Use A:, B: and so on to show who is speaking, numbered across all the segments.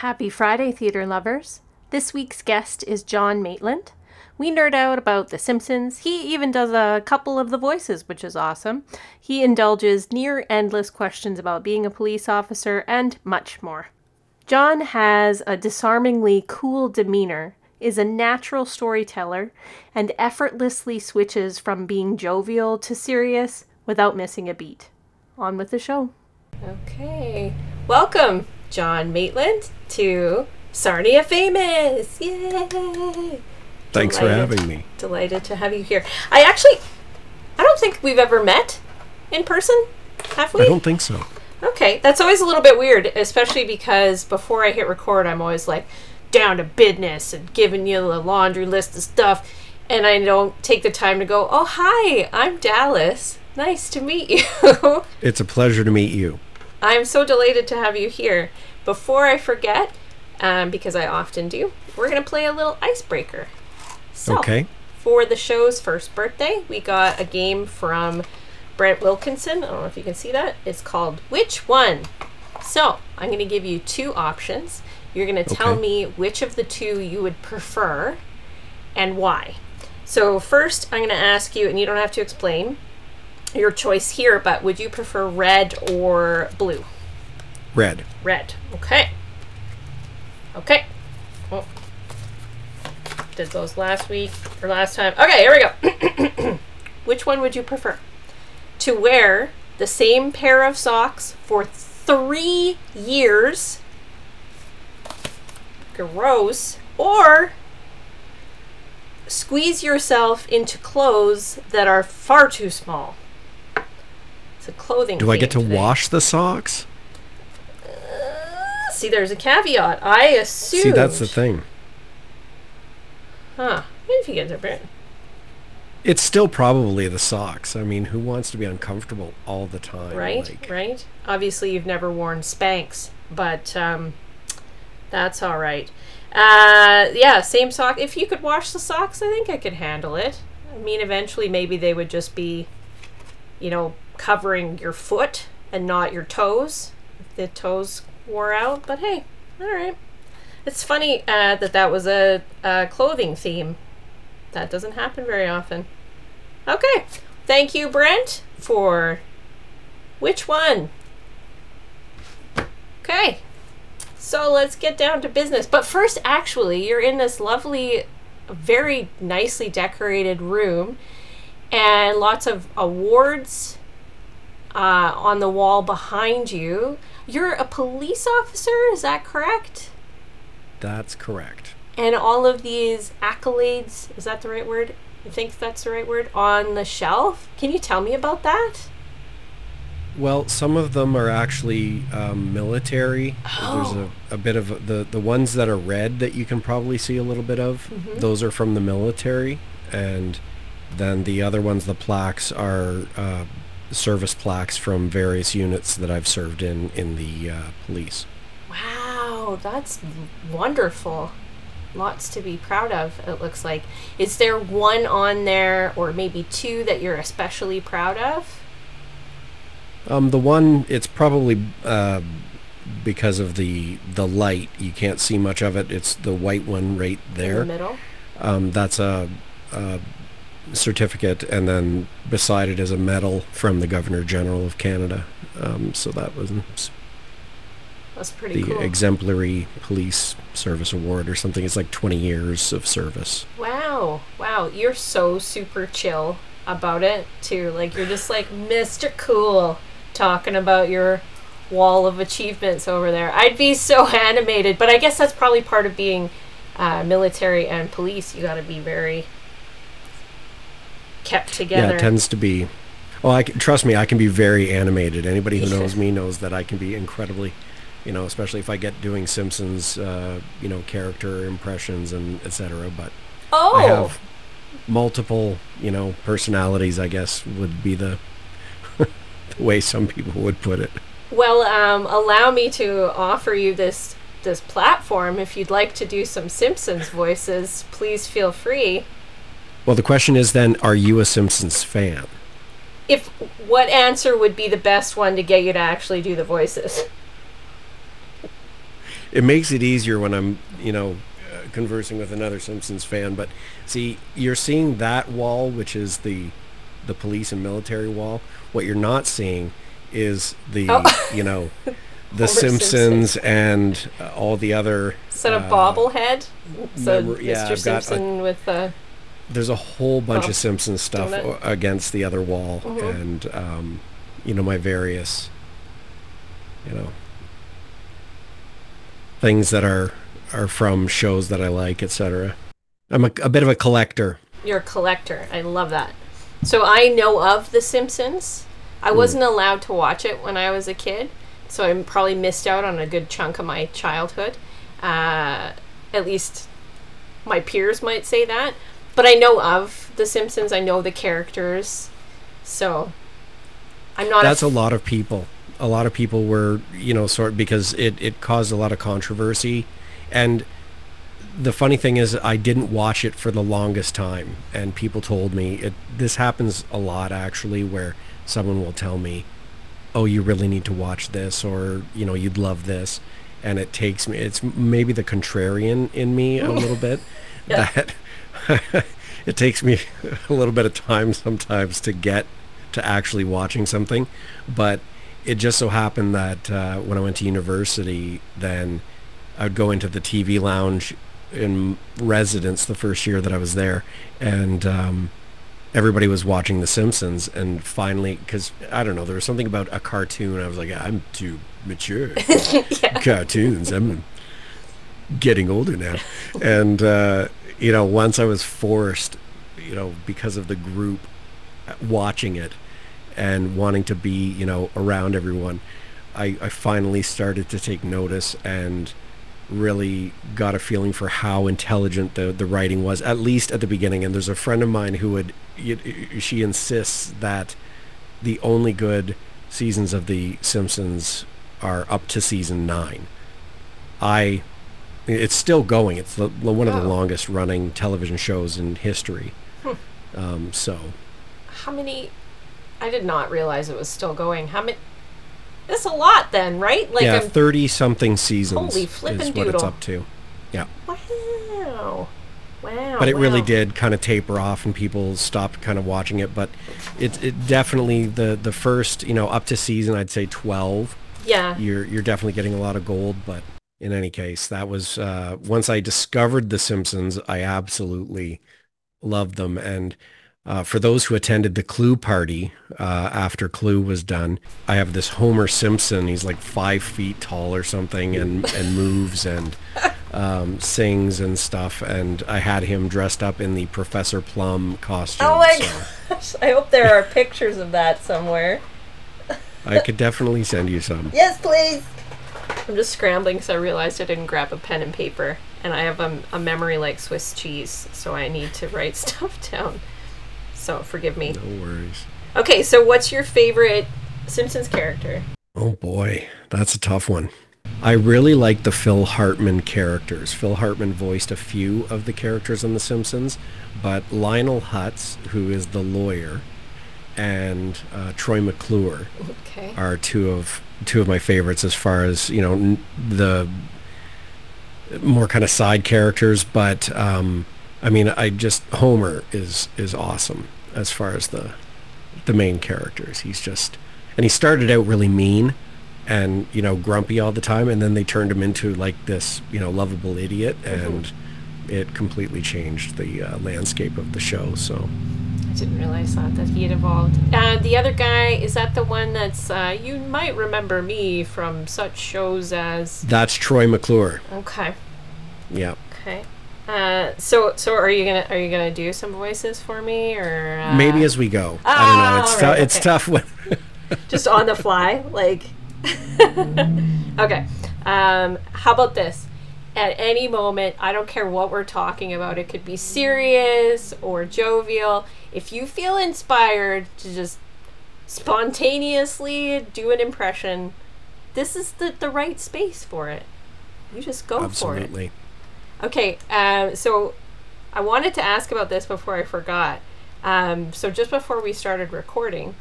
A: Happy Friday, theater lovers. This week's guest is John Maitland. We nerd out about The Simpsons. He even does a couple of the voices, which is awesome. He indulges near endless questions about being a police officer and much more. John has a disarmingly cool demeanor, is a natural storyteller, and effortlessly switches from being jovial to serious without missing a beat. On with the show. Okay. Welcome, John Maitland, to Sarnia Famous. Yay!
B: Thanks for having me.
A: Delighted to have you here. I actually, I don't think we've ever met in person, have we?
B: I don't think so.
A: Okay, that's always a little bit weird, especially because before I hit record, I'm always like down to business and giving you the laundry list of stuff, and I don't take the time to go, "Oh, hi, I'm Dallas. Nice to meet you."
B: It's a pleasure to meet you.
A: I'm so delighted to have you here. Before I forget, um, because I often do, we're gonna play a little icebreaker. So,
B: Okay.
A: for the show's first birthday, we got a game from Brent Wilkinson. I don't know if you can see that. It's called Which One? So, I'm going to give you two options. You're going to tell
B: Okay.
A: me which of the two you would prefer and why. So, first, I'm going to ask you, and you don't have to explain your choice here, but would you prefer red or blue?
B: Red.
A: Red. Okay. Okay. Oh. Did those last week or last time. Okay, here we go. Which one would you prefer? To wear the same pair of socks for three years. Gross. Or squeeze yourself into clothes that are far too small. It's a clothing.
B: Do I get to wash the socks?
A: See, there's a caveat. I assume.
B: See, that's the thing.
A: Huh. Maybe if you get different.
B: It's still probably the socks. I mean, who wants to be uncomfortable all the time?
A: Right?
B: Like,
A: Right? Obviously, you've never worn Spanx, but um, that's all right. Uh, yeah, same sock. If you could wash the socks, I think I could handle it. I mean, eventually, maybe they would just be, you know, covering your foot and not your toes. The toes wore out, but hey, all right. It's funny uh, that that was a, a clothing theme. That doesn't happen very often. Okay. Thank you, Brent, for which one? Okay. So let's get down to business. But first, actually, you're in this lovely, very nicely decorated room and lots of awards uh, on the wall behind you. You're a police officer, is that correct?
B: That's correct.
A: And all of these accolades, is that the right word? I think that's the right word, on the shelf. Can you tell me about that?
B: Well, some of them are actually um, military.
A: Oh.
B: There's a, a bit of the the ones that are red that you can probably see a little bit of.
A: Mm-hmm.
B: Those are from the military, and then the other ones, the plaques, are uh, service plaques from various units that I've served in in the uh, police.
A: Wow, that's wonderful. Lots to be proud of, it looks like. Is there one on there, or maybe two, that you're especially proud of?
B: Um, the one it's probably uh, because of the the light you can't see much of it. It's the white one right
A: In the
B: there.
A: middle?
B: Um, that's a, a certificate, and then beside it is a medal from the Governor General of Canada. Um, so that was
A: That's pretty
B: the
A: cool.
B: exemplary police service award or something. It's like 20 years of service.
A: wow, wow, you're so super chill about it, too. Like, you're just like Mr. Cool talking about your wall of achievements over there. I'd be so animated, but I guess that's probably part of being uh, military and police. You gotta be very kept together.
B: Yeah, it tends to be. Well, I can, trust me, I can be very animated. Anybody who knows me knows that I can be incredibly, you know, especially if I get doing Simpsons, uh, you know, character impressions and etc. But
A: oh,
B: I have multiple, you know, personalities. I guess would be the, the way some people would put it.
A: Well, um, allow me to offer you this this platform. If you'd like to do some Simpsons voices, please feel free.
B: Well, the question is then, are you a Simpsons fan?
A: If what answer would be the best one to get you to actually do the voices?
B: it makes it easier when I'm, you know, uh, conversing with another Simpsons fan. But see, you're seeing that wall, which is the the police and military wall. What you're not seeing is the,
A: Oh.
B: you know, the Simpsons
A: Simpson.
B: and uh, all the other.
A: Sort of
B: uh,
A: bobblehead, so
B: yeah,
A: Mr.
B: I've got a-
A: Simpson with the
B: There's a whole bunch
A: Oh.
B: of Simpsons stuff o- against the other wall,
A: Mhm.
B: and um, you know my various, you know, things that are are from shows that I like, etc. I'm a, a bit of a collector.
A: You're a collector. I love that. So I know of The Simpsons. I
B: Hmm.
A: wasn't allowed to watch it when I was a kid, so I probably missed out on a good chunk of my childhood. Uh, at least my peers might say that. But I know of The Simpsons. I know the characters. So I'm not.
B: That's
A: a
B: a lot of people. A lot of people were, you know, sort because it it caused a lot of controversy, and the funny thing is I didn't watch it for the longest time, and people told me it. This happens a lot actually, where someone will tell me, "Oh, you really need to watch this," or you know, "You'd love this," and it takes me. It's maybe the contrarian in me a little bit
A: Yeah.
B: that it takes me a little bit of time sometimes to get to actually watching something, but it just so happened that uh, when I went to university, then I'd go into the TV lounge in residence the first year that I was there, and um, everybody was watching The Simpsons, and finally, because I don't know, there was something about a cartoon. I was like, I'm too mature. Cartoons. I'm getting older now, and uh, you know, once I was forced, you know, because of the group watching it and wanting to be, you know, around everyone, I, I finally started to take notice and really got a feeling for how intelligent the, the writing was, at least at the beginning. And there's a friend of mine who would, she insists that the only good seasons of The Simpsons are up to season nine. I, it's still going. It's the, one of the
A: Oh.
B: longest running television shows in history. Um, so
A: How many? I did not realize it was still going. How many? That's a lot, then, right? Like,
B: yeah, thirty something seasons
A: Holy
B: is
A: flippin'
B: what it's up to. Yeah,
A: wow, wow.
B: but it really did kind of taper off, and people stopped kind of watching it. But it it definitely the the first you know up to season I'd say twelve.
A: Yeah,
B: You're you're definitely getting a lot of gold, but in any case, that was uh, once I discovered The Simpsons, I absolutely loved them. And uh, for those who attended the Clue party uh, after Clue was done, I have this Homer Simpson. He's like five feet tall or something, and and moves and um, sings and stuff. And I had him dressed up in the Professor Plum costume.
A: Oh my
B: so
A: gosh! I hope there are pictures of that somewhere.
B: I could definitely send you some.
A: Yes, please. I'm just scrambling because I realized I didn't grab a pen and paper, and I have a, a memory like Swiss cheese, so I need to write stuff down. So forgive me.
B: No worries.
A: Okay, so what's your favorite Simpsons character?
B: Oh boy, that's a tough one. I really like the Phil Hartman characters. Phil Hartman voiced a few of the characters in The Simpsons, but Lionel Hutz, who is the lawyer, and uh, Troy McClure
A: Okay.
B: are two of two of my favorites as far as you know n- the more kind of side characters. But um, I mean, I just Homer is is awesome as far as the the main characters. He's just and he started out really mean and you know grumpy all the time, and then they turned him into like this you know lovable idiot, and it completely changed the uh, landscape of the show. So.
A: I didn't realize that that he had evolved. Uh, the other guy is that the one that's uh, you might remember me from such shows as
B: That's Troy McClure.
A: okay,
B: Yeah.
A: okay. Uh, so so are you gonna are you gonna do some voices for me or uh,
B: Maybe as we go. I
A: Ah,
B: don't know. It's
A: alright,
B: tough. It's
A: okay.
B: tough when.
A: just on the fly like okay um how about this at any moment i don't care what we're talking about it could be serious or jovial if you feel inspired to just spontaneously do an impression this is the, the right space for it you just go for it
B: Absolutely.
A: Okay, um, so I wanted to ask about this before I forgot. Um, so just before we started recording,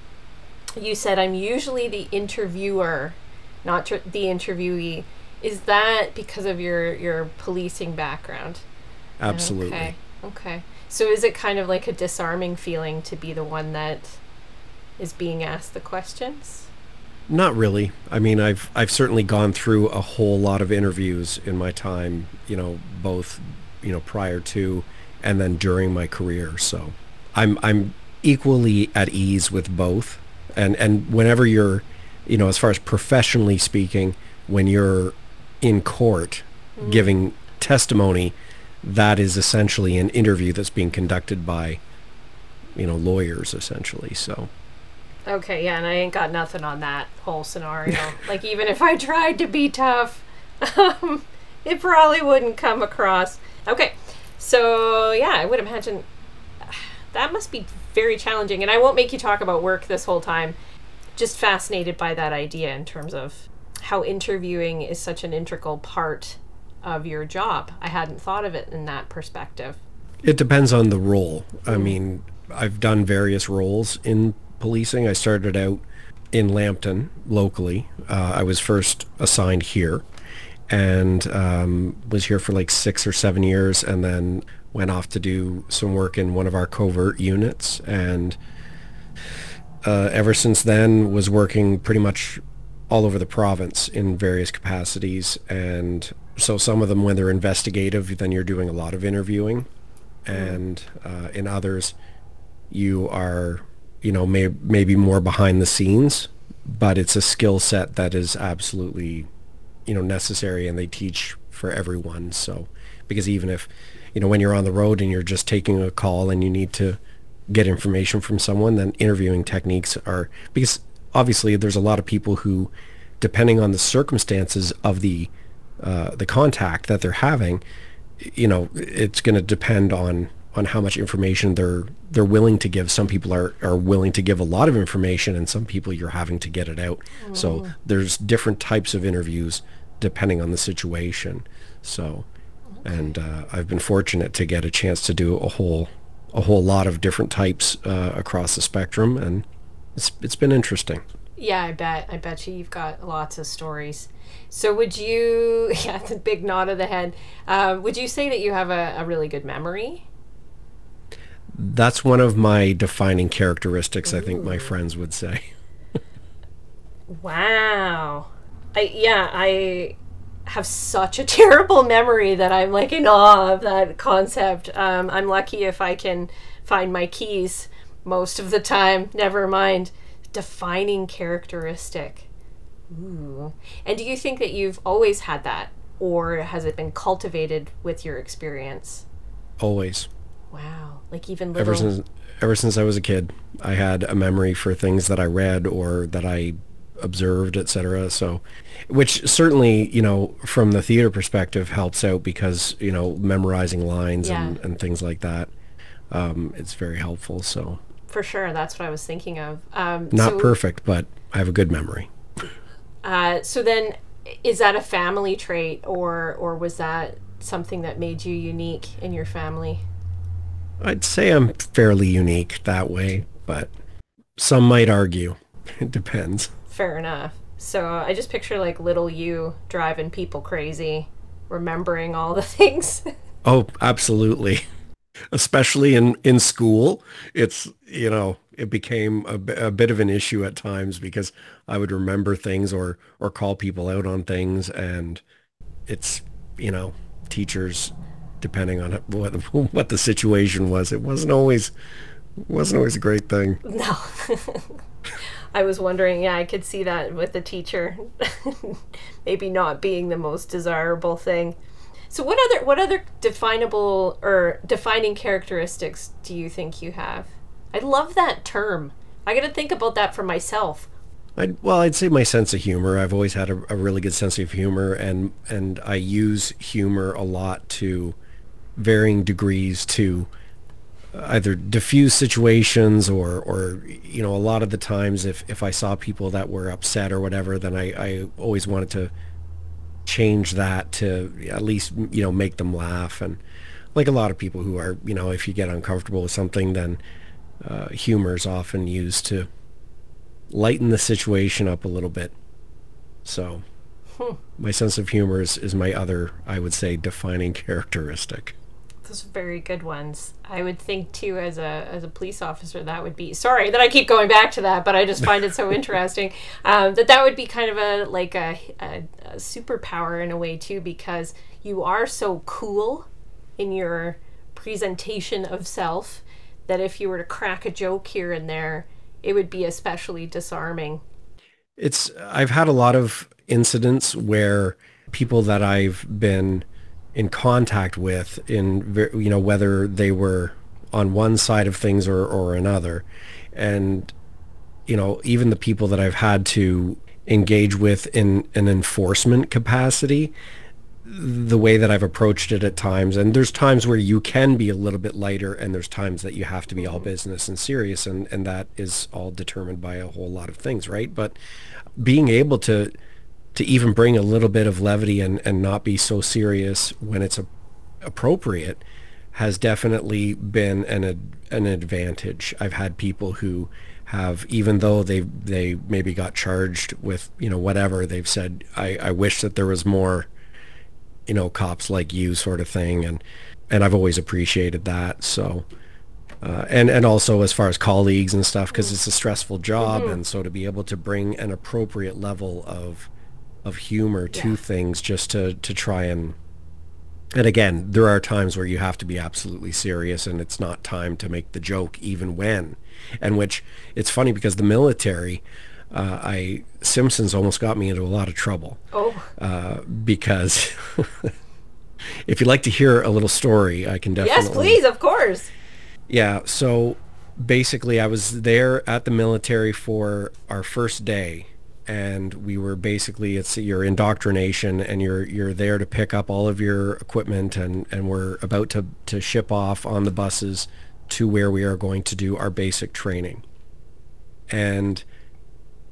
A: you said I'm usually the interviewer, not tr- the interviewee. Is that because of your your policing background?
B: Absolutely.
A: Okay. Okay. So is it kind of like a disarming feeling to be the one that is being asked the questions?
B: Not really. I mean, I've I've certainly gone through a whole lot of interviews in my time, you know, both, you know, prior to and then during my career. So, I'm I'm equally at ease with both. And and whenever you're, you know, as far as professionally speaking, when you're in court mm-hmm. giving testimony, that is essentially an interview that's being conducted by, you know, lawyers essentially. So,
A: Okay, yeah, and I ain't got nothing on that whole scenario. like, even if I tried to be tough, um, it probably wouldn't come across. Okay, so yeah, I would imagine that must be very challenging. And I won't make you talk about work this whole time. Just fascinated by that idea in terms of how interviewing is such an integral part of your job. I hadn't thought of it in that perspective.
B: It depends on the role. I mm. mean, I've done various roles in policing. I started out in Lambton locally. Uh, I was first assigned here and um, was here for like six or seven years and then went off to do some work in one of our covert units and uh, ever since then was working pretty much all over the province in various capacities and so some of them when they're investigative then you're doing a lot of interviewing and uh, in others you are you know, may, maybe more behind the scenes, but it's a skill set that is absolutely, you know, necessary and they teach for everyone. So, because even if, you know, when you're on the road and you're just taking a call and you need to get information from someone, then interviewing techniques are, because obviously there's a lot of people who, depending on the circumstances of the, uh, the contact that they're having, you know, it's going to depend on on how much information they're they're willing to give. Some people are, are willing to give a lot of information and some people you're having to get it out. Mm. So there's different types of interviews depending on the situation. So and uh, I've been fortunate to get a chance to do a whole a whole lot of different types uh, across the spectrum and it's it's been interesting.
A: Yeah, I bet. I bet you you've got lots of stories. So would you? Yeah, the big nod of the head. Uh, would you say that you have a, a really good memory?
B: that's one of my defining characteristics, Ooh. I think my friends would say.
A: wow. I yeah, I have such a terrible memory that I'm like in awe of that concept. Um, I'm lucky if I can find my keys most of the time. Never mind defining characteristic. Ooh. And do you think that you've always had that, or has it been cultivated with your experience?
B: Always.
A: Wow. Like even little...
B: ever since ever since I was a kid, I had a memory for things that I read or that I observed, etc. So, which certainly, you know, from the theater perspective helps out because, you know, memorizing lines yeah. and, and things like that. Um, it's very helpful. So
A: for sure, that's what I was thinking of. Um,
B: Not so, perfect, but I have a good memory.
A: Uh, so then, is that a family trait, or or was that something that made you unique in your family?
B: I'd say I'm fairly unique that way, but some might argue. It depends.
A: Fair enough. So I just picture like little you driving people crazy, remembering all the things.
B: oh, absolutely. Especially in, in school, it's, you know, it became a, a bit of an issue at times because I would remember things or, or call people out on things. And it's, you know, teachers depending on what what the situation was. It wasn't always wasn't always a great thing.
A: No. I was wondering, yeah, I could see that with the teacher maybe not being the most desirable thing. So what other what other definable or defining characteristics do you think you have? I love that term. I got to think about that for myself.
B: I'd, well, I'd say my sense of humor. I've always had a, a, really good sense of humor, and and I use humor a lot to varying degrees to either diffuse situations or, or you know, a lot of the times if, if I saw people that were upset or whatever, then I, I always wanted to change that to at least, you know, make them laugh. And like a lot of people who are, you know, if you get uncomfortable with something, then uh, humor is often used to lighten the situation up a little bit. So my sense of humor is, is my other, I would say, defining characteristic.
A: Those are very good ones. I would think too, as a as a police officer, that would be sorry that I keep going back to that, but I just find it so interesting um, that that would be kind of a like a, a, a superpower in a way too, because you are so cool in your presentation of self that if you were to crack a joke here and there, it would be especially disarming.
B: It's I've had a lot of incidents where people that I've been in contact with in you know whether they were on one side of things or, or another. And you know even the people that I've had to engage with in an enforcement capacity the way that I've approached it at times and there's times where you can be a little bit lighter and there's times that you have to be all business and serious and and that is all determined by a whole lot of things right? But being able to to even bring a little bit of levity and, and not be so serious when it's a, appropriate has definitely been an an advantage. I've had people who have, even though they they maybe got charged with you know whatever, they've said, I, I wish that there was more, you know, cops like you sort of thing, and and I've always appreciated that. So. Uh, and and also as far as colleagues and stuff because it's a stressful job mm-hmm. and so to be able to bring an appropriate level of of humor to yeah. things just to to try and and again there are times where you have to be absolutely serious and it's not time to make the joke even when and which it's funny because the military uh, I Simpsons almost got me into a lot of trouble.
A: Oh.
B: Uh, because if you'd like to hear a little story, I can definitely.
A: Yes, please, of course.
B: Yeah. So basically, I was there at the military for our first day, and we were basically it's your indoctrination and you're you're there to pick up all of your equipment and and we're about to to ship off on the buses to where we are going to do our basic training. And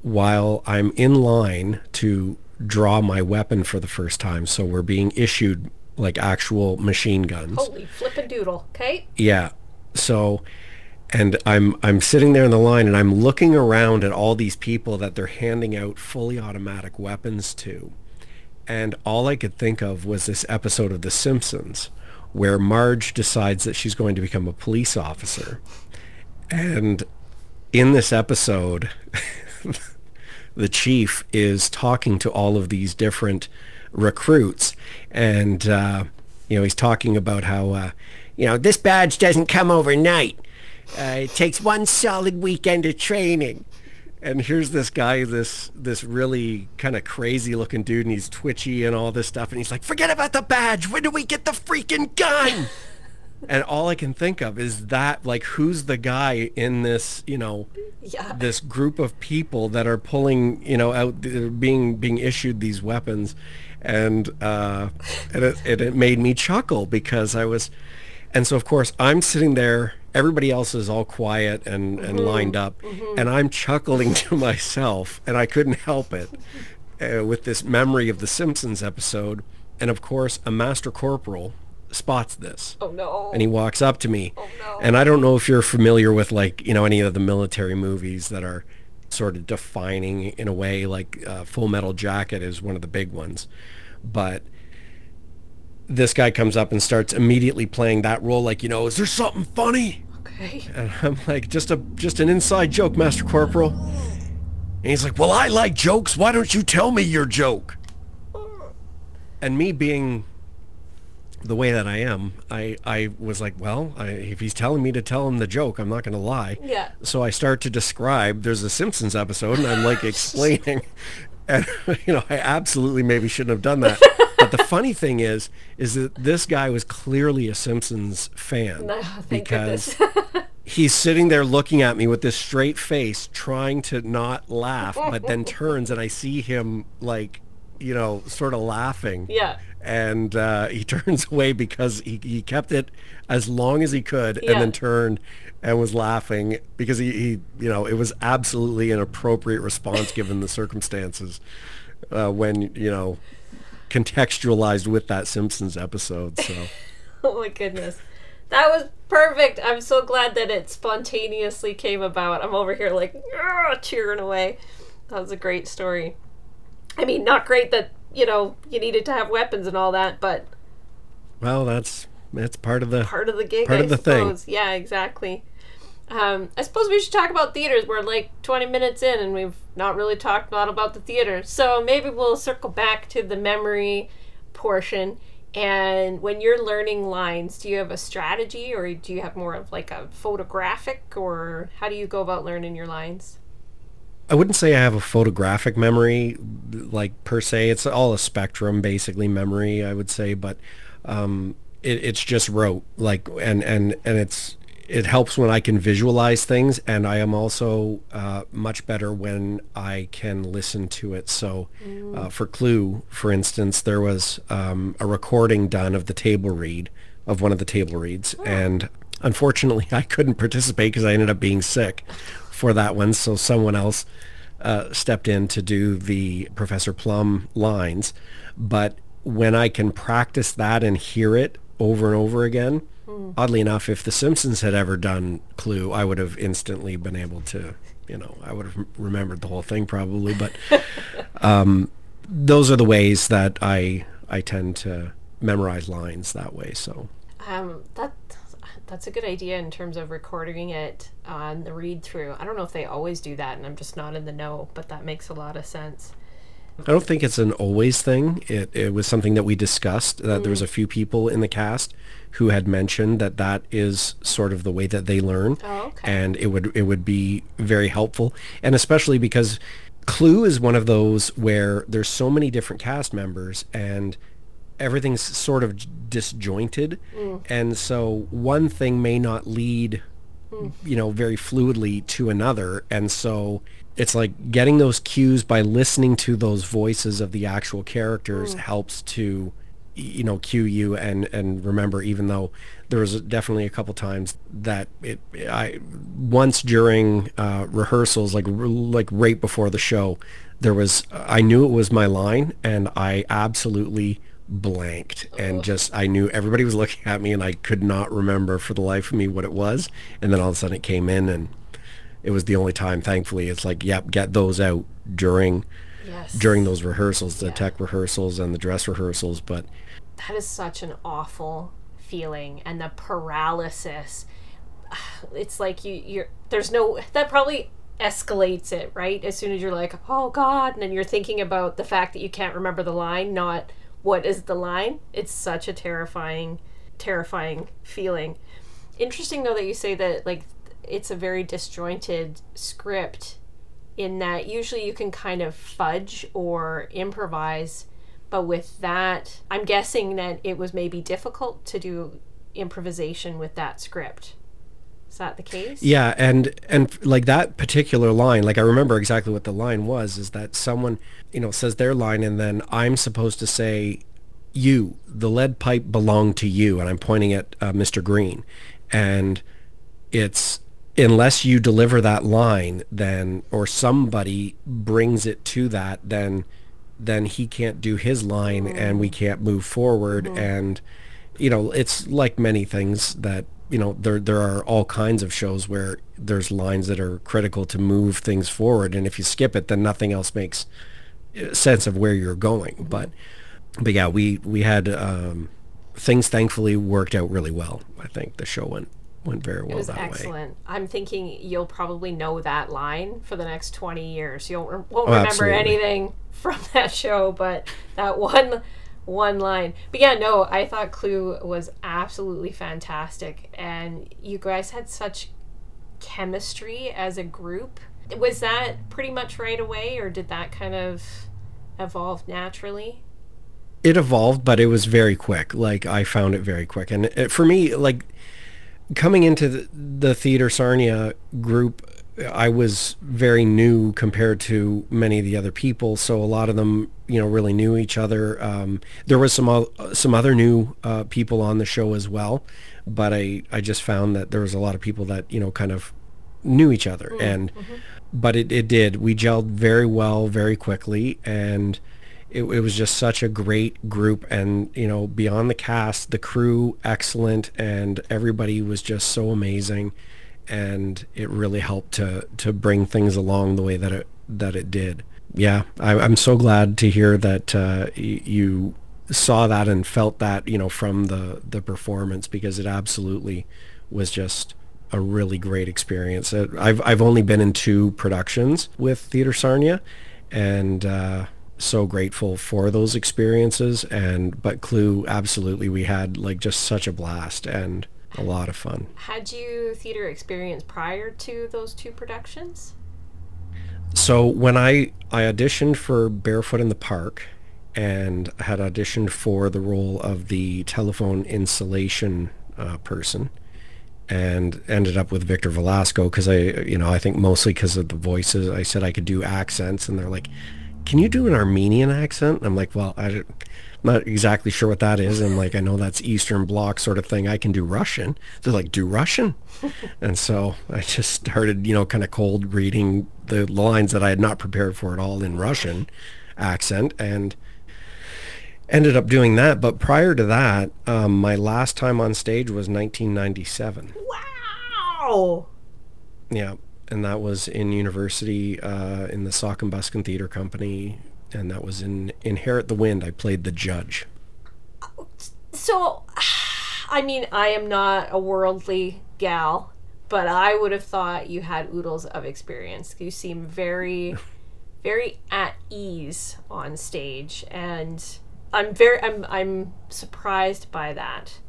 B: while I'm in line to draw my weapon for the first time so we're being issued like actual machine guns.
A: Holy flippin' doodle okay?
B: Yeah. So and I'm I'm sitting there in the line and I'm looking around at all these people that they're handing out fully automatic weapons to. And all I could think of was this episode of The Simpsons where Marge decides that she's going to become a police officer. And in this episode, the chief is talking to all of these different recruits and uh, you know he's talking about how uh, you know this badge doesn't come overnight uh, it takes one solid weekend of training. And here's this guy, this this really kind of crazy looking dude, and he's twitchy and all this stuff. And he's like, "Forget about the badge. When do we get the freaking gun?" and all I can think of is that, like, who's the guy in this, you know,
A: yeah.
B: this group of people that are pulling, you know, out, being being issued these weapons, and uh, and it, it, it made me chuckle because I was, and so of course I'm sitting there everybody else is all quiet and, and mm-hmm. lined up mm-hmm. and i'm chuckling to myself and i couldn't help it uh, with this memory of the simpsons episode and of course a master corporal spots this
A: oh no
B: and he walks up to me
A: oh, no.
B: and i don't know if you're familiar with like you know any of the military movies that are sort of defining in a way like uh, full metal jacket is one of the big ones but this guy comes up and starts immediately playing that role like, you know, is there something funny?
A: Okay.
B: And I'm like, just a just an inside joke, Master Corporal. And he's like, well, I like jokes. Why don't you tell me your joke? And me being the way that I am, I, I was like, well, I, if he's telling me to tell him the joke, I'm not going to lie.
A: Yeah.
B: So I start to describe, there's a Simpsons episode, and I'm like explaining. And, you know, I absolutely maybe shouldn't have done that. But the funny thing is, is that this guy was clearly a Simpsons fan oh,
A: no,
B: because he's sitting there looking at me with this straight face, trying to not laugh, but then turns and I see him like, you know, sort of laughing.
A: Yeah.
B: And uh, he turns away because he, he kept it as long as he could
A: yeah.
B: and then turned and was laughing because he, he, you know, it was absolutely an appropriate response given the circumstances. Uh, when you know contextualized with that Simpsons episode. So.
A: oh my goodness. That was perfect. I'm so glad that it spontaneously came about. I'm over here like cheering away. That was a great story. I mean, not great that you know you needed to have weapons and all that, but
B: Well, that's that's part of the
A: part of the gig.
B: Part
A: I
B: of the thing.
A: Yeah, exactly. Um, I suppose we should talk about theaters. We're like 20 minutes in, and we've not really talked a lot about the theater. So maybe we'll circle back to the memory portion. And when you're learning lines, do you have a strategy, or do you have more of like a photographic, or how do you go about learning your lines?
B: I wouldn't say I have a photographic memory, like per se. It's all a spectrum, basically memory. I would say, but um, it, it's just rote, like, and and and it's it helps when I can visualize things, and I am also uh, much better when I can listen to it. So, uh, for Clue, for instance, there was um, a recording done of the table read of one of the table reads, and unfortunately, I couldn't participate because I ended up being sick for that one. So someone else uh, stepped in to do the Professor Plum lines. But when I can practice that and hear it over and over again, oddly enough, if The Simpsons had ever done Clue, I would have instantly been able to, you know, I would have remembered the whole thing probably. But um, those are the ways that I I tend to memorize lines that way. So
A: Um, that that's a good idea in terms of recording it on the read through. I don't know if they always do that, and I'm just not in the know, but that makes a lot of sense.
B: I don't think it's an always thing. It, it was something that we discussed, that there was mm. a few people in the cast who had mentioned that that is sort of the way that they learn.
A: Oh, okay.
B: And it would, it would be very helpful. And especially because Clue is one of those where there's so many different cast members and everything's sort of disjointed. Mm. And so one thing may not lead mm. you know, very fluidly to another. And so it's like getting those cues by listening to those voices of the actual characters mm. helps to, you know, cue you and, and remember, even though there was definitely a couple times that it, I, once during uh, rehearsals, like, like right before the show, there was, I knew it was my line and I absolutely blanked and just I knew everybody was looking at me and I could not remember for the life of me what it was and then all of a sudden it came in and it was the only time thankfully it's like yep get those out during
A: Yes.
B: during those rehearsals the
A: Yeah.
B: tech rehearsals and the dress rehearsals but
A: that is such an awful feeling and the paralysis it's like you you're there's no that probably escalates it right as soon as you're like oh god and then you're thinking about the fact that you can't remember the line not what is the line? It's such a terrifying terrifying feeling. Interesting though that you say that like it's a very disjointed script in that usually you can kind of fudge or improvise but with that i'm guessing that it was maybe difficult to do improvisation with that script is that the case?
B: Yeah, and and like that particular line, like I remember exactly what the line was, is that someone, you know, says their line and then I'm supposed to say, you, the lead pipe belonged to you, and I'm pointing at uh, Mr. Green, and it's unless you deliver that line, then or somebody brings it to that, then then he can't do his line and we can't move forward and you know it's like many things that you know there there are all kinds of shows where there's lines that are critical to move things forward. And if you skip it then nothing else makes uh, sense of where you're going. But but yeah we we had um things thankfully worked out really well. I think the show went went very well it
A: was
B: that way.
A: excellent. I'm thinking you'll probably know that line for the next 20 years. You won't, won't
B: Oh,
A: remember
B: absolutely.
A: anything from that show but that one one line. But yeah no i thought clue was absolutely fantastic. And you guys had such chemistry as a group. Was that pretty much right away or did that kind of evolve naturally?
B: It evolved, but it was very quick. Like I found it very quick, and it, for me, like coming into the, the theater Sarnia group, I was very new compared to many of the other people. So a lot of them, you know, really knew each other. Um, there was some o- some other new uh, people on the show as well, but I I just found that there was a lot of people that you know kind of knew each other, and but it, it did. We gelled very well, very quickly, and it, it was just such a great group and you know beyond the cast the crew excellent and everybody was just so amazing and it really helped to to bring things along the way that it that it did yeah, I, I'm so glad to hear that uh, y- you saw that and felt that, you know, from the the performance because it absolutely was just a really great experience. I've I've only been in two productions with Theater Sarnia, and uh, so grateful for those experiences. And but Clue, absolutely, we had like just such a blast and a lot of fun.
A: Had you theater experience prior to those two productions?
B: So when I I auditioned for Barefoot in the Park, and had auditioned for the role of the telephone insulation uh, person, and ended up with Victor Velasco because I you know I think mostly because of the voices. I said I could do accents, and they're like, "Can you do an Armenian accent?" I'm like, "Well, I." not exactly sure what that is. And like, I know that's Eastern Bloc sort of thing. I can do Russian. They're like, do Russian? and so I just started, you know, kind of cold reading the lines that I had not prepared for at all in Russian accent and ended up doing that. But prior to that, um, my last time on stage was 1997.
A: Wow!
B: Yeah. And that was in university uh, in the Sock and Buskin Theater Company. And that was in Inherit the Wind. I played the judge.
A: So, I mean, I am not a worldly gal, but I would have thought you had oodles of experience. You seem very, very at ease on stage, and I'm very, I'm, I'm surprised by that.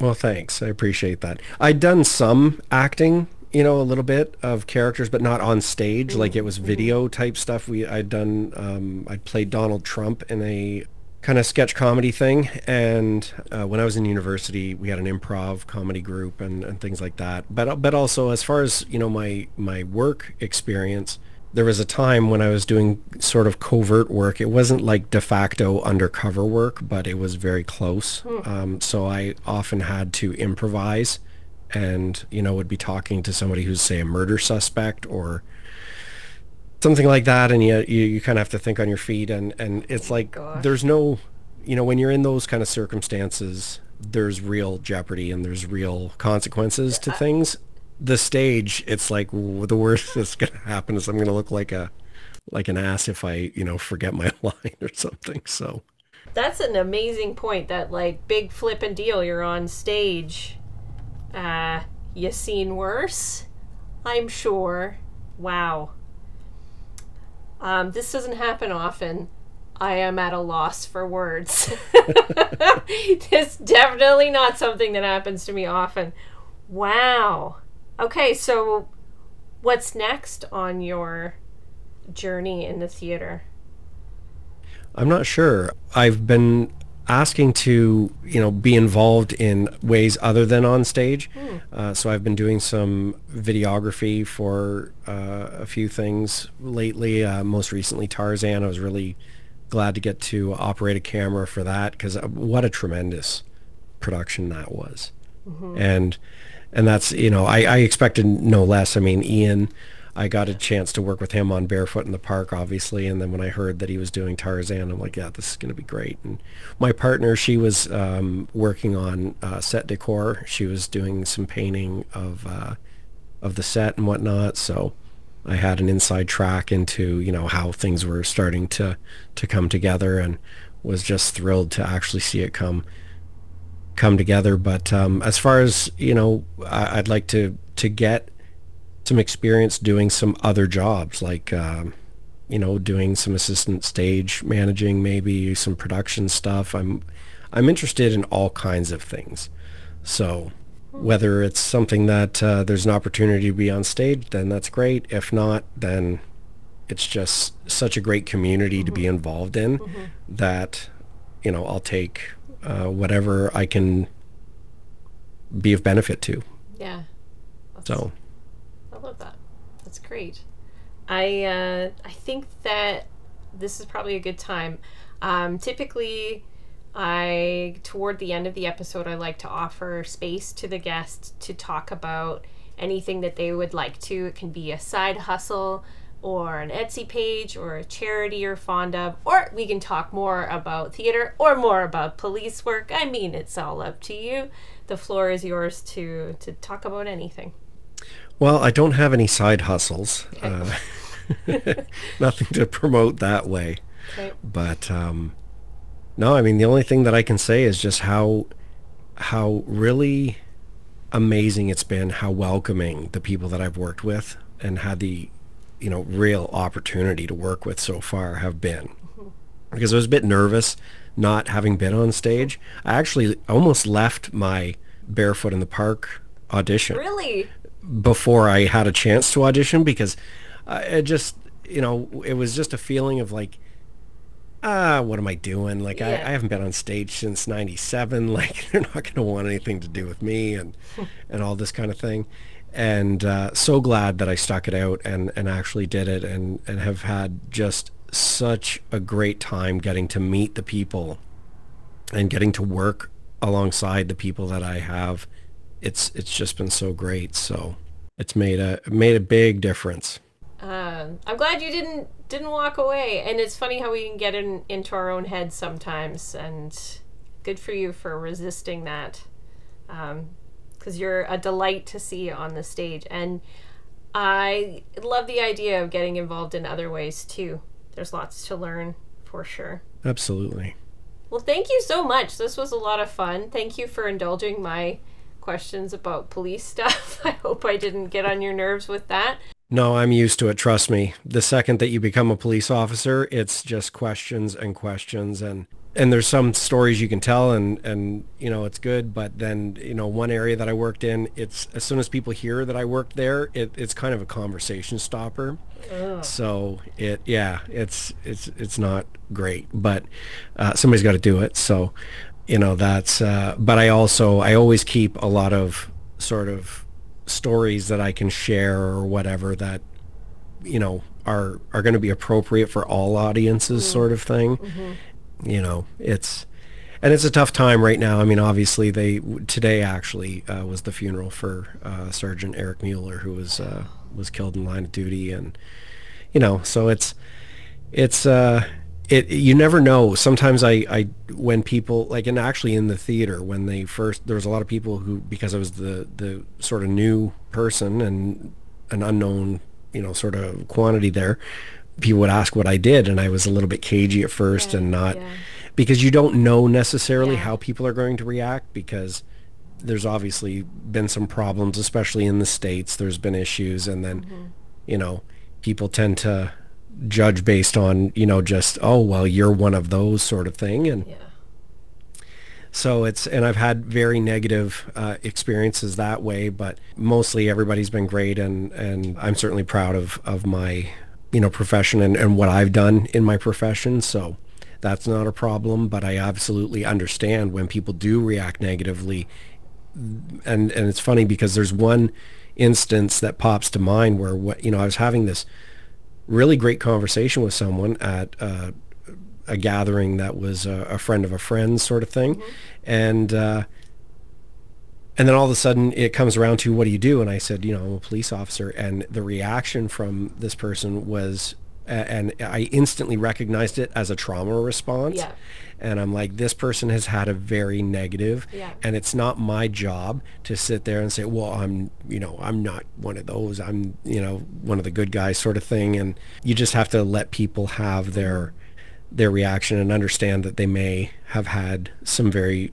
B: Well, thanks. I appreciate that. I'd done some acting, you know, a little bit of characters, but not on stage. Like it was video type stuff. We I'd done. Um, I played Donald Trump in a kind of sketch comedy thing, and uh, when I was in university, we had an improv comedy group and, and things like that. But but also as far as you know, my my work experience. There was a time when I was doing sort of covert work. It wasn't like de facto undercover work, but it was very close. Um, so I often had to improvise and, you know, would be talking to somebody who's, say, a murder suspect or something like that. And you, you, you kind of have to think on your feet. And, and it's oh like
A: gosh.
B: there's no, you know, when you're in those kind of circumstances, there's real jeopardy and there's real consequences to things. The stage, it's like the worst that's going to happen is I'm going to look like a like an ass if I, you know, forget my line or something. So,
A: That's an amazing point. That like big flip and deal. You're on stage. Uh, you seen worse. I'm sure. Wow. Um, this doesn't happen often. I am at a loss for words. it's definitely not something that happens to me often. Wow. Okay, so what's next on your journey in the theater?
B: I'm not sure. I've been asking to, you know, be involved in ways other than on stage. Uh, so I've been doing some videography for uh, a few things lately. Uh, most recently, Tarzan. I was really glad to get to operate a camera for that because what a tremendous production that was. And and that's you know I, I expected no less. I mean, Ian. I got a chance to work with him on Barefoot in the Park, obviously, and then when I heard that he was doing Tarzan, I'm like, yeah, this is going to be great. And my partner, she was um, working on uh, set decor. She was doing some painting of uh, of the set and whatnot. So I had an inside track into you know how things were starting to to come together, and was just thrilled to actually see it come come together. But um, as far as you know, I, I'd like to to get some experience doing some other jobs, like um, you know, doing some assistant stage managing, maybe some production stuff. I'm I'm interested in all kinds of things. So whether it's something that uh, there's an opportunity to be on stage, then that's great. If not, then it's just such a great community to be involved in that you know I'll take uh, whatever I can be of benefit to.
A: Yeah. That's-
B: So
A: love that. That's great. I uh, I think that this is probably a good time. Um, typically, I toward the end of the episode, I like to offer space to the guest to talk about anything that they would like to. It can be a side hustle or an Etsy page or a charity you're fond of, or we can talk more about theater or more about police work. I mean, it's all up to you. The floor is yours to to talk about anything.
B: Well, I don't have any side hustles. Uh, nothing to promote that way.
A: Okay.
B: But um, no, I mean the only thing that I can say is just how how really amazing it's been, how welcoming the people that I've worked with and had the you know real opportunity to work with so far have been. Because I was a bit nervous not having been on stage. I actually almost left my Barefoot in the Park audition
A: Really?
B: Before I had a chance to audition because I it just, you know, it was just a feeling of like, ah, what am I doing? Like, I,
A: Yeah.
B: I haven't been on stage since 97. Like, they're not going to want anything to do with me and, and all this kind of thing. And uh, so glad that I stuck it out and, and actually did it and, and have had just such a great time getting to meet the people and getting to work alongside the people that I have. It's it's just been so great. So it's made a made a big difference.
A: Um, I'm glad you didn't didn't walk away. And it's funny how we can get in into our own heads sometimes. And good for you for resisting that, because you're a delight to see on the stage. And I love the idea of getting involved in other ways too. There's lots to learn for sure.
B: Absolutely.
A: Well, thank you so much. This was a lot of fun. Thank you for indulging my questions about police stuff. I hope I didn't get on your nerves with that.
B: No, I'm used to it. Trust me. The second that you become a police officer, it's just questions and questions and and there's some stories you can tell and and you know it's good but then you know one area that i worked in it's as soon as people hear that i worked there it, it's kind of a conversation stopper so it yeah it's it's it's not great but uh, somebody's got to do it so you know that's uh, but i also i always keep a lot of sort of stories that i can share or whatever that you know are are going to be appropriate for all audiences sort of thing. You know it's and it's a tough time right now. I mean obviously they today actually uh, was the funeral for uh, sergeant eric mueller who was uh, was killed in line of duty and you know so it's it's uh it you never know sometimes i i when people like and actually in the theater when they first there was a lot of people who because i was the the sort of new person and an unknown you know sort of quantity there people would ask what i did and i was a little bit cagey at first and not
A: yeah.
B: because you don't know necessarily
A: Yeah.
B: how people are going to react because there's obviously been some problems especially in the states there's been issues and then
A: Mm-hmm.
B: you know people tend to judge based on you know just oh well you're one of those sort of thing and
A: Yeah.
B: so it's and I've had very negative uh, experiences that way, but mostly everybody's been great, and and I'm certainly proud of of my you know profession and, and what I've done in my profession. So that's not a problem, but I absolutely understand when people do react negatively, and and it's funny because there's one instance that pops to mind where what you know I was having this really great conversation with someone at uh, a gathering that was a, a friend of a friend sort of thing, and uh, and then all of a sudden it comes around to what do you do? And I said, you know, I'm a police officer, and the reaction from this person was, and I instantly recognized it as a trauma response.
A: Yeah.
B: And I'm like, this person has had a very negative,
A: Yeah.
B: and it's not my job to sit there and say, well, I'm, you know, I'm not one of those. I'm, you know, one of the good guys sort of thing. And you just have to let people have their, their reaction and understand that they may have had some very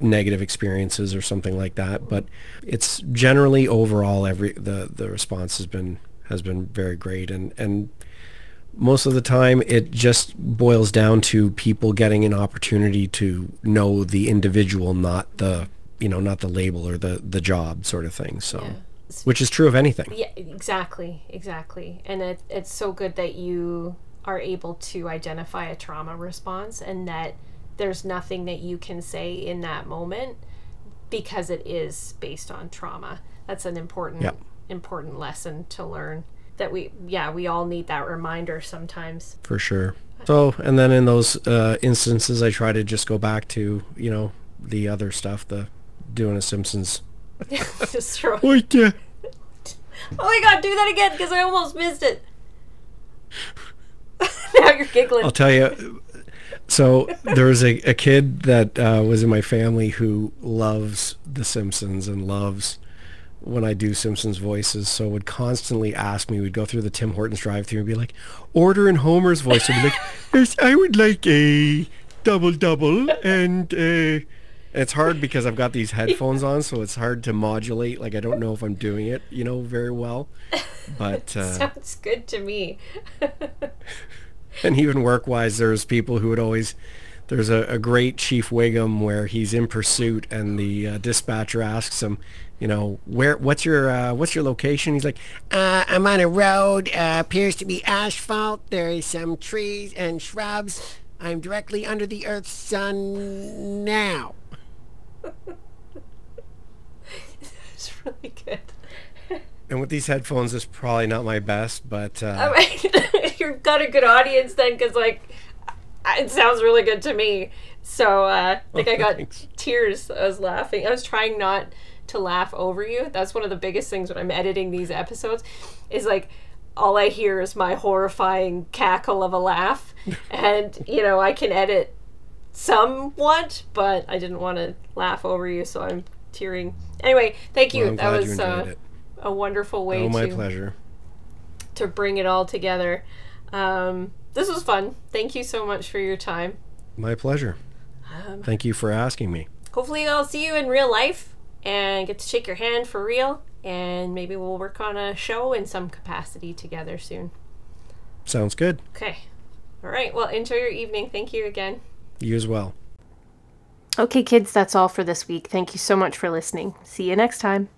B: negative experiences or something like that. But it's generally overall every, the, the response has been, has been very great. And, and most of the time it just boils down to people getting an opportunity to know the individual, not the, you know, not the label or the, the job sort of thing. So,
A: Yeah.
B: which is true of anything.
A: Yeah, exactly, exactly. And it, it's so good that you are able to identify a trauma response and that there's nothing that you can say in that moment because it is based on trauma. That's an important important lesson to learn that we yeah, we all need that reminder sometimes.
B: for sure. So, and then in those uh, instances, I try to just go back to, you know, the other stuff, the doing a Simpsons.
A: Just throw
B: Oh, yeah.
A: Oh my god, do that again because I almost missed it. now you're giggling.
B: I'll tell you. So there was a, a kid that uh, was in my family who loves The Simpsons and loves when I do Simpsons voices, so would constantly ask me. We'd go through the Tim Hortons drive-through and be like, "Order in Homer's voice." I'd be like, yes, "I would like a double double," and uh, it's hard because I've got these headphones on, so it's hard to modulate. Like I don't know if I'm doing it, you know, very well. But uh,
A: Sounds good to me.
B: and even work-wise, there's people who would always. There's a, a great Chief Wiggum where he's in pursuit, and the uh, dispatcher asks him, you know, where, what's your, uh, what's your location? He's like, uh, I'm on a road, uh, appears to be asphalt. There is some trees and shrubs. I'm directly under the Earth's sun now.
A: It's really good.
B: And with these headphones, it's probably not my best, but uh,
A: All right. You've got a good audience then, because like it sounds really good to me. So uh, like
B: Oh,
A: I got
B: thanks.
A: tears. I was laughing. I was trying not to laugh over you. That's one of the biggest things when I'm editing these episodes. Is like all I hear is my horrifying cackle of a laugh, and you know I can edit somewhat, but I didn't want to laugh over you, so I'm tearing. Anyway, thank you.
B: well,
A: that was
B: you
A: uh, a wonderful way
B: Oh, my
A: to
B: pleasure.
A: to bring it all together. Um, this was fun. Thank you so much for your time.
B: My pleasure.
A: Um,
B: Thank you for asking me.
A: hopefully, I'll see you in real life and get to shake your hand for real. And maybe we'll work on a show in some capacity together soon.
B: Sounds good.
A: Okay. All right. Well, enjoy your evening. Thank you again.
B: You as well.
A: Okay, kids, that's all for this week. Thank you so much for listening. See you next time.